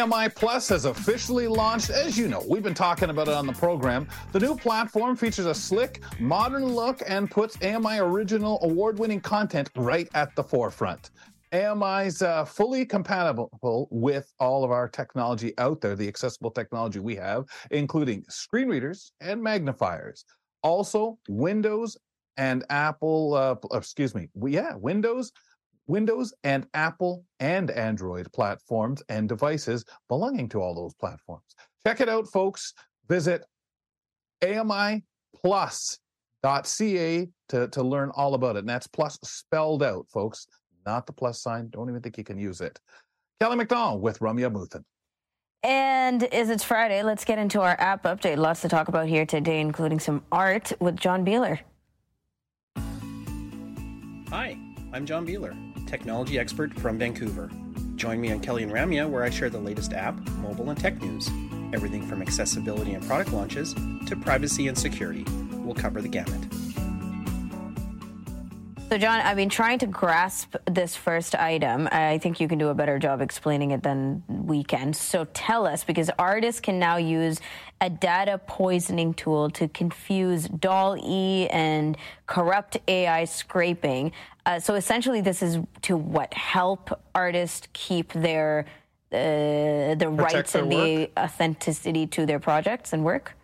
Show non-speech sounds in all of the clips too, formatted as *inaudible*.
AMI Plus has officially launched. As you know, we've been talking about it on the program. The new platform features a slick, modern look and puts AMI original award winning content right at the forefront. AMI's uh, fully compatible with all of our technology out there, the accessible technology we have, including screen readers and magnifiers. Also, Windows and Apple, uh, excuse me, yeah, Windows, Windows and Apple and Android platforms and devices belonging to all those platforms. Check it out, folks. Visit amiplus.ca to, to learn all about it. And that's plus spelled out, folks, not the plus sign. Don't even think you can use it. Kelly McDonald with Ramya Amuthan. And as it's Friday, let's get into our app update. Lots to talk about here today, including some art with John Biehler. Hi, I'm John Biehler technology expert from Vancouver. Join me on Kelly and Ramya, where I share the latest app, mobile, and tech news. Everything from accessibility and product launches to privacy and security. We'll cover the gamut. So, John, I've been trying to grasp this first item. I think you can do a better job explaining it than we can. So, tell us, because artists can now use a data poisoning tool to confuse DALL-E and corrupt AI scraping. Uh, so, essentially, this is to what help artists keep their uh, the Protect rights and the authenticity to their projects and work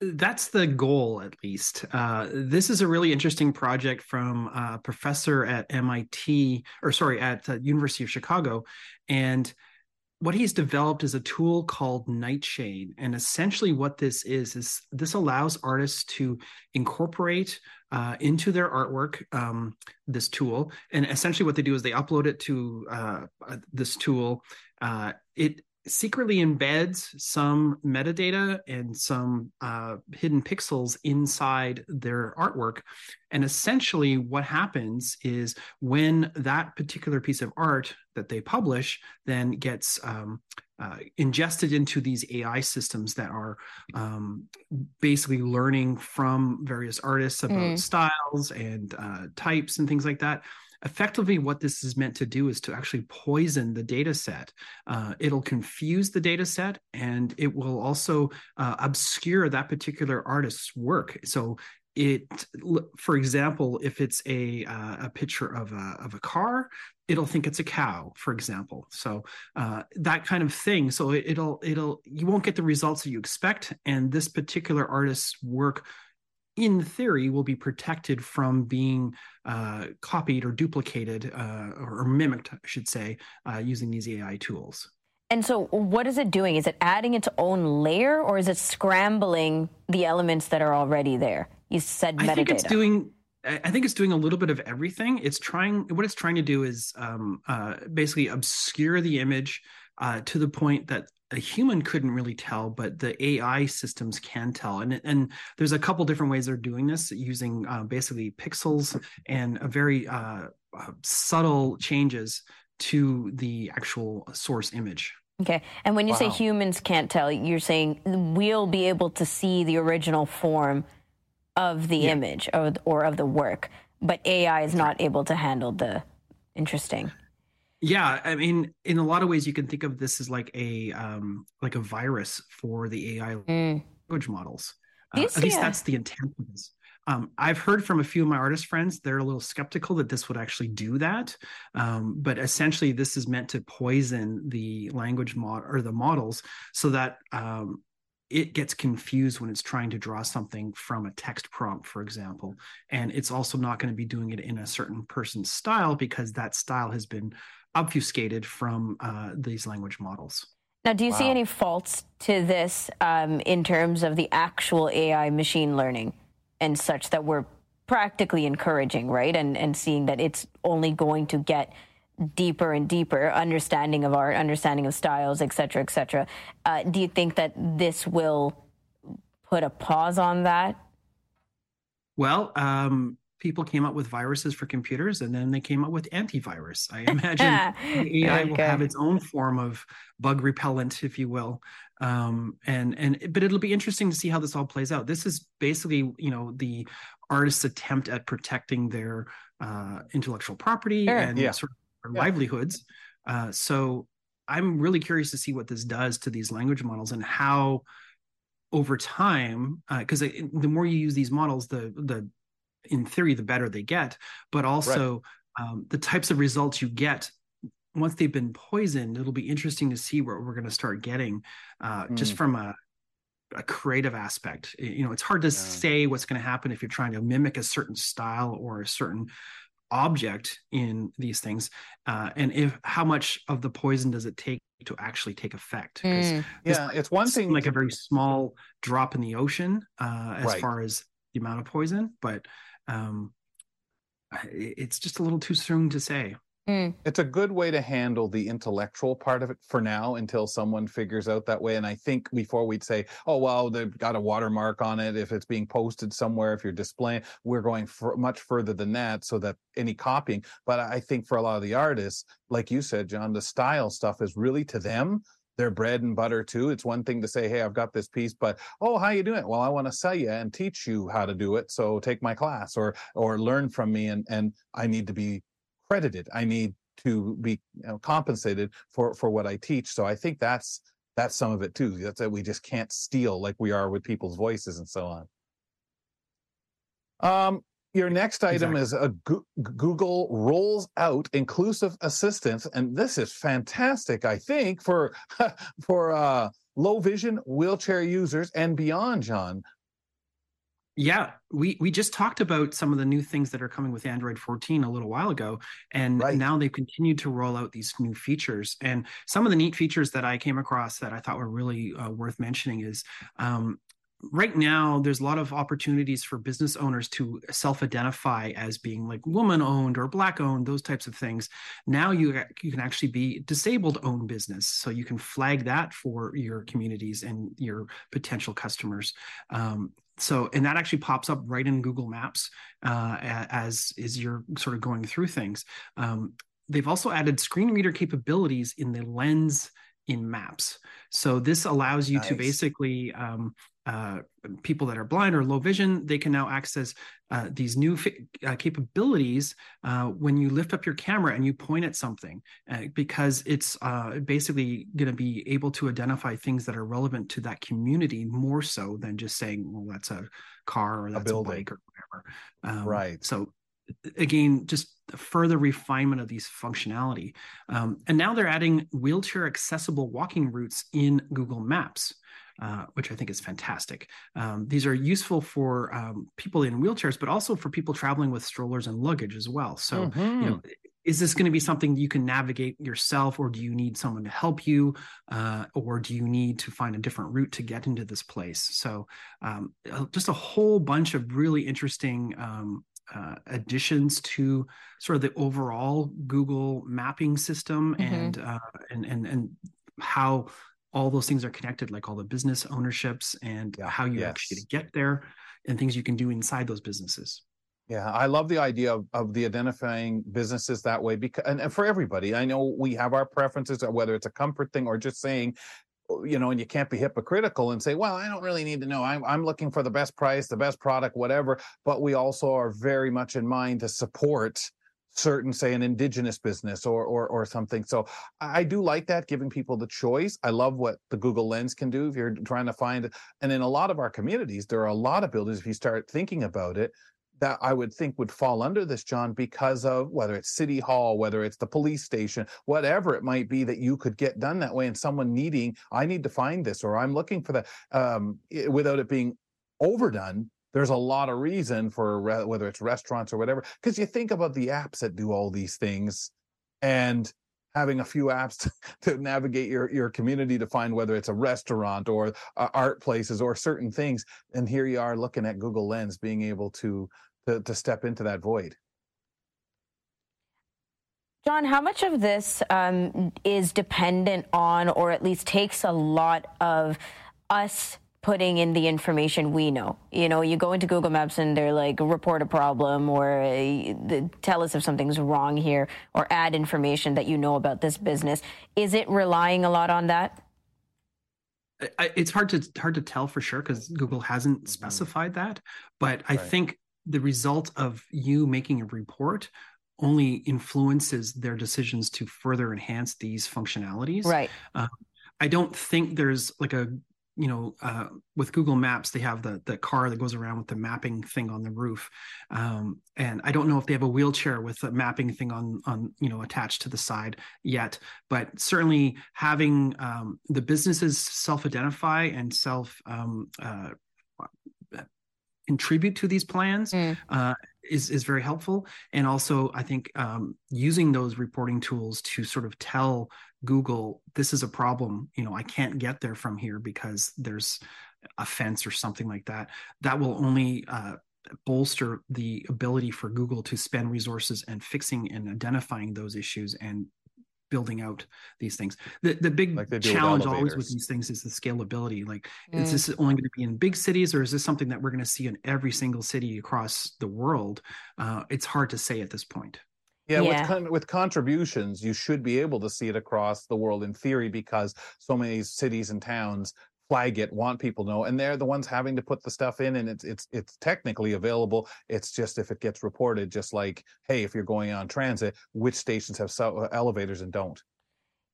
that's the goal at least. Uh, this is a really interesting project from a professor at mit or sorry at the university of chicago. And what he's developed is a tool called nightshade. And essentially what this is is this allows artists to incorporate uh, into their artwork um, this tool. And essentially what they do is they upload it to uh, this tool. Uh, it secretly embeds some metadata and some uh, hidden pixels inside their artwork. And essentially, what happens is when that particular piece of art that they publish then gets um, uh, ingested into these AI systems that are um, basically learning from various artists about mm. styles and uh, types and things like that effectively what this is meant to do is to actually poison the data set. Uh, it'll confuse the data set and it will also uh, obscure that particular artist's work. So it for example if it's a uh, a picture of a of a car it'll think it's a cow for example. So uh, that kind of thing. So it, will it'll you won't get the results that you expect and this particular artist's work in theory, will be protected from being uh, copied or duplicated uh, or mimicked, I should say, uh, using these AI tools. And so, what is it doing? Is it adding its own layer, or is it scrambling the elements that are already there? You said metadata. I think it's doing. I think it's doing a little bit of everything. It's trying. What it's trying to do is um, uh, basically obscure the image uh, to the point that a human couldn't really tell, but the AI systems can tell. And and there's a couple different ways they're doing this using uh, basically pixels and a very uh, uh, subtle changes to the actual source image. Okay. And when you wow. say humans can't tell, you're saying we'll be able to see the original form of the yeah. image or, or of the work, but AI is not able to handle the interesting. Yeah, I mean, in a lot of ways, you can think of this as like a um, like a virus for the AI mm. language models. Uh, at least that's the intent of this. Um, I've heard from a few of my artist friends; they're a little skeptical that this would actually do that. Um, but essentially, this is meant to poison the language mod or the models so that um, it gets confused when it's trying to draw something from a text prompt, for example. And it's also not going to be doing it in a certain person's style because that style has been obfuscated from uh, these language models. Now, do you wow. see any faults to this um, in terms of the actual AI machine learning and such that we're practically encouraging, right? And and seeing that it's only going to get deeper and deeper understanding of art, understanding of styles, et cetera, et cetera. Uh, do you think that this will put a pause on that? Well, um, people came up with viruses for computers and then they came up with antivirus. I *laughs* imagine AI okay. will have its own form of bug repellent, if you will. Um, and and but it'll be interesting to see how this all plays out. This is basically, you know, the artist's attempt at protecting their uh, intellectual property sure. and yeah. sort of yeah. livelihoods. Uh, so I'm really curious to see what this does to these language models and how over time because uh, the more you use these models the the in theory the better they get but also right. um, the types of results you get once they've been poisoned it'll be interesting to see what we're going to start getting uh, mm. just from a a creative aspect you know it's hard to yeah. say what's going to happen if you're trying to mimic a certain style or a certain object in these things uh, and if how much of the poison does it take to actually take effect mm. yeah it's one thing like to... a very small drop in the ocean uh, as right. far as the amount of poison but um, it's just a little too soon to say Mm. It's a good way to handle the intellectual part of it for now until someone figures out that way. And I think before we'd say, oh, well, they've got a watermark on it. If it's being posted somewhere, if you're displaying, we're going much further than that so that any copying. But I think for a lot of the artists, like you said, John, the style stuff is really to them their bread and butter too. It's one thing to say, "Hey, I've got this piece, but oh, how you doing? Well, I want to sell you and teach you how to do it. So take my class or or learn from me, and and I need to be credited. I need to be you know, compensated for for what I teach. So I think that's that's some of it too. That's that we just can't steal like we are with people's voices and so on. Um, your next item exactly. is a Google rolls out inclusive assistance, and this is fantastic. I think for *laughs* for uh, low vision wheelchair users and beyond, John. Yeah, we we just talked about some of the new things that are coming with Android 14 a little while ago, and right. now they've continued to roll out these new features. And some of the neat features that I came across that I thought were really uh, worth mentioning is um, right now there's a lot of opportunities for business owners to self-identify as being like woman owned or black owned those types of things now you you can actually be disabled owned business so you can flag that for your communities and your potential customers um, so and that actually pops up right in google maps uh, as is you're sort of going through things um, they've also added screen reader capabilities in the lens in maps so this allows you nice. to basically um, uh, people that are blind or low vision, they can now access uh, these new fi- uh, capabilities uh, when you lift up your camera and you point at something, uh, because it's uh, basically going to be able to identify things that are relevant to that community more so than just saying, "Well, that's a car or that's a, a bike or whatever." Um, right. So again, just further refinement of these functionality. Um, and now they're adding wheelchair accessible walking routes in Google Maps. Uh, which I think is fantastic. Um, these are useful for um, people in wheelchairs, but also for people traveling with strollers and luggage as well. So, mm-hmm. you know, is this going to be something you can navigate yourself, or do you need someone to help you, uh, or do you need to find a different route to get into this place? So, um, just a whole bunch of really interesting um, uh, additions to sort of the overall Google mapping system mm-hmm. and, uh, and and and how all those things are connected, like all the business ownerships and yeah, how you yes. actually get there and things you can do inside those businesses. Yeah, I love the idea of, of the identifying businesses that way because and, and for everybody, I know we have our preferences, uh, whether it's a comfort thing or just saying, oh, you know, and you can't be hypocritical and say, well, I don't really need to know. I'm, I'm looking for the best price, the best product, whatever. But we also are very much in mind to support certain say an indigenous business or or or something. So i do like that giving people the choice. I love what the google lens can do if you're trying to find and in a lot of our communities there are a lot of buildings if you start thinking about it that i would think would fall under this john because of whether it's city hall whether it's the police station whatever it might be that you could get done that way and someone needing i need to find this or i'm looking for that um, without it being overdone there's a lot of reason for re- whether it's restaurants or whatever because you think about the apps that do all these things and having a few apps *laughs* to, to, navigate your, your community to find whether it's a restaurant or uh, art places or certain things and here you are looking at google lens being able to to, to step into that void. John, how much of this um, is dependent on, or at least takes a lot of us putting in the information we know. You know, you go into Google Maps and they're like, report a problem or uh, tell us if something's wrong here or add information that you know about this business. Is it relying a lot on that? It's hard to hard to tell for sure because Google hasn't mm-hmm. specified that, but I right. think the result of you making a report only influences their decisions to further enhance these functionalities. Right. Uh, I don't think there's like a you know uh, with google maps they have the the car that goes around with the mapping thing on the roof um, and i don't know if they have a wheelchair with a mapping thing on on you know attached to the side yet but certainly having um, the businesses self-identify and self um, uh, contribute to these plans mm. uh, is is very helpful and also i think um, using those reporting tools to sort of tell google this is a problem you know i can't get there from here because there's a fence or something like that that will only uh, bolster the ability for google to spend resources and fixing and identifying those issues and building out these things. The the big like challenge with always with these things is the scalability. Like, mm. is this only going to be in big cities, or is this something that we're going to see in every single city across the world? Uh, it's hard to say at this point. Yeah, yeah. With, con- with contributions, you should be able to see it across the world in theory because so many cities and towns flag it, want people to know, and they're the ones having to put the stuff in, and it's it's it's technically available. It's just if it gets reported, just like hey, if you're going on transit, which stations have so- uh, elevators and don't.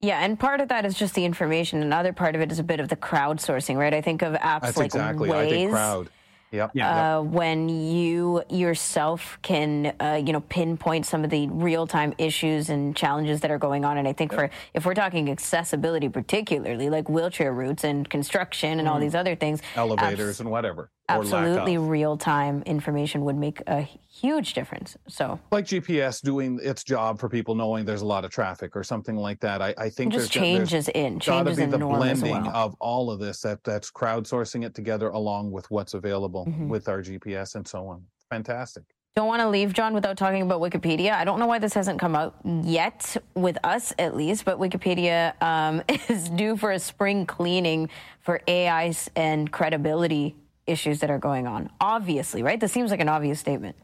Yeah, and part of that is just the information. Another part of it is a bit of the crowdsourcing, right? I think of apps That's like exactly. Waze. I think crowd Yep. Yeah. Uh, when you yourself can, uh, you know, pinpoint some of the real time issues and challenges that are going on. And I think yep. for if we're talking accessibility, particularly like wheelchair routes and construction and mm. all these other things, elevators abs- and whatever, absolutely real time information would make a huge difference. So, like GPS doing its job for people knowing there's a lot of traffic or something like that. I, I think just changes in changes be in the blending well. of all of this that that's crowdsourcing it together along with what's available mm-hmm. with our GPS and so on. Fantastic. Don't want to leave, John, without talking about Wikipedia. I don't know why this hasn't come out yet, with us at least, but Wikipedia um, *laughs* is due for a spring cleaning for AI and credibility issues that are going on. Obviously, right? This seems like an obvious statement.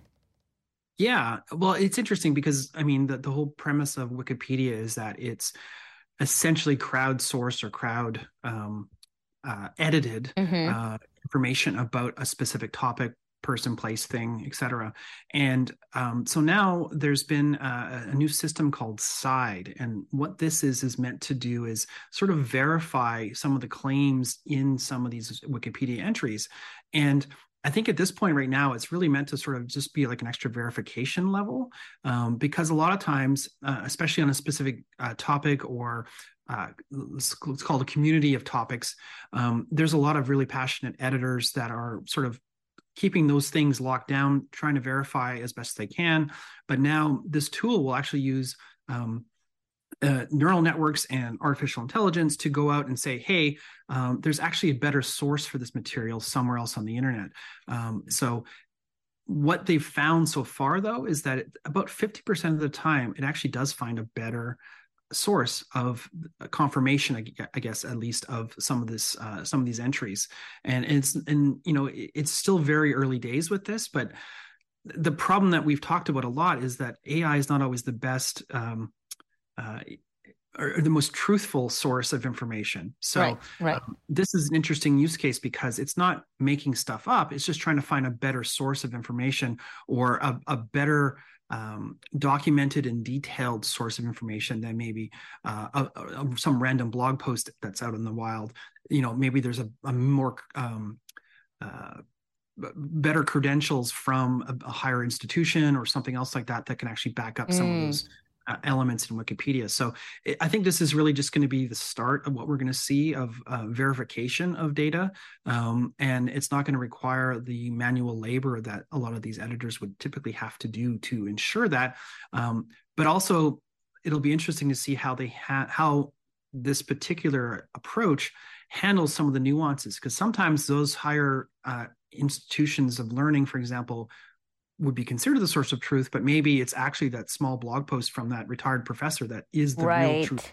Yeah. Well, it's interesting because, I mean, the, the whole premise of Wikipedia is that it's essentially crowdsourced or crowd um, uh, edited mm-hmm. uh, information about a specific topic person, place, thing, etc. And um, so now there's been a, a, new system called SIDE, and what this is is meant to do is sort of verify some of the claims in some of these Wikipedia entries. And I think at this point right now, it's really meant to sort of just be like an extra verification level, um, because a lot of times, uh, especially on a specific uh, topic or uh, let's, call it a community of topics. Um, there's a lot of really passionate editors that are sort of keeping those things locked down, trying to verify as best they can. But now this tool will actually use um, uh, neural networks and artificial intelligence to go out and say, hey, um, there's actually a better source for this material somewhere else on the internet. Um, so what they've found so far, though, is that about 50% of the time, it actually does find a better source of confirmation i guess at least of some of this uh, some of these entries and it's and you know it's still very early days with this but the problem that we've talked about a lot is that ai is not always the best um, uh, or the most truthful source of information. So right, right. Um, this is an interesting use case because it's not making stuff up. It's just trying to find a better source of information or a, a better um, documented and detailed source of information than maybe uh, a, a, some random blog post that's out in the wild. You know, maybe there's a, a more um, uh, better credentials from a, higher institution or something else like that that can actually back up some mm. of those uh, elements in Wikipedia. So it, I think this is really just going to be the start of what we're going to see of uh, verification of data. Um, and it's not going to require the manual labor that a lot of these editors would typically have to do to ensure that. Um, but also, it'll be interesting to see how they how this particular approach handles some of the nuances because sometimes those higher uh, institutions of learning, for example, would be considered the source of truth, but maybe it's actually that small blog post from that retired professor that is the right. real truth.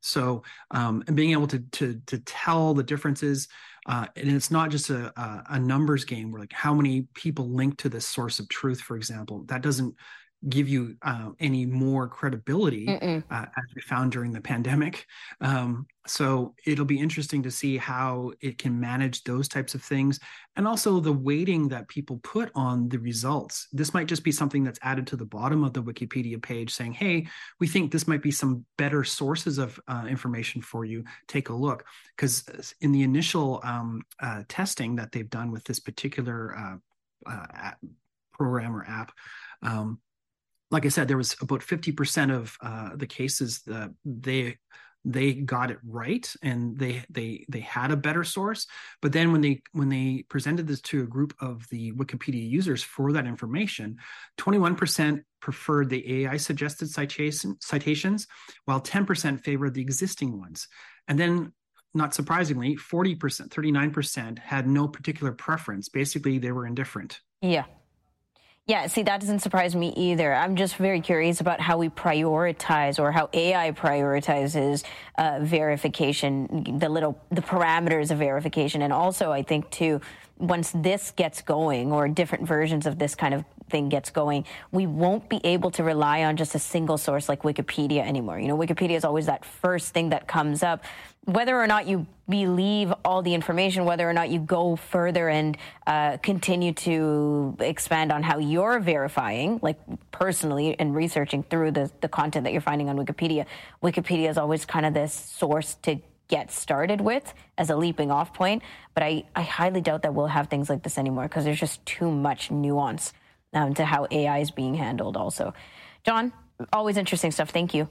So, um, and being able to to to tell the differences, uh, and it's not just a, a numbers game where like how many people link to this source of truth, for example. That doesn't give you uh, any more credibility uh, as we found during the pandemic. Um, so it'll be interesting to see how it can manage those types of things and also the weighting that people put on the results. This might just be something that's added to the bottom of the wikipedia page saying hey we think this might be some better sources of uh, information for you. Take a look. Because in the initial um, uh, testing that they've done with this particular uh, uh, program or app um, like I said, there was about 50% of uh, the cases that they they got it right and they they they had a better source. But then when they when they presented this to a group of the wikipedia users for that information 21% preferred the ai suggested citation, citations while 10% favored the existing ones. And then not surprisingly 40% 39% had no particular preference. Basically they were indifferent. Yeah yeah, see, that doesn't surprise me either. I'm just very curious about how we prioritize or how AI prioritizes uh, verification, the little the parameters of verification, and also I think too, once this gets going or different versions of this kind of thing gets going, we won't be able to rely on just a single source like Wikipedia anymore. You know, Wikipedia is always that first thing that comes up whether or not you believe all the information, whether or not you go further and uh, continue to expand on how you're verifying, like personally and researching through the, the content that you're finding on Wikipedia, Wikipedia is always kind of this source to get started with as a leaping off point. But I, I highly doubt that we'll have things like this anymore because there's just too much nuance um, to how AI is being handled, also. John, always interesting stuff. Thank you.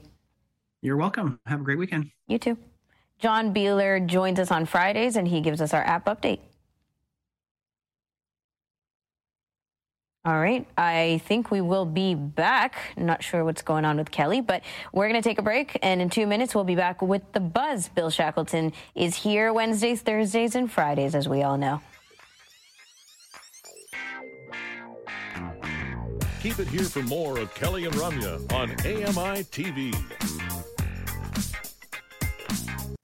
You're welcome. Have a great weekend. You too. John Biehler joins us on Fridays and he gives us our app update. All right. I think we will be back. Not sure what's going on with Kelly, but we're going to take a break. And in two minutes, we'll be back with the buzz. Bill Shackleton is here Wednesdays, Thursdays, and Fridays, as we all know. Keep it here for more of Kelly and Ramya on AMI TV.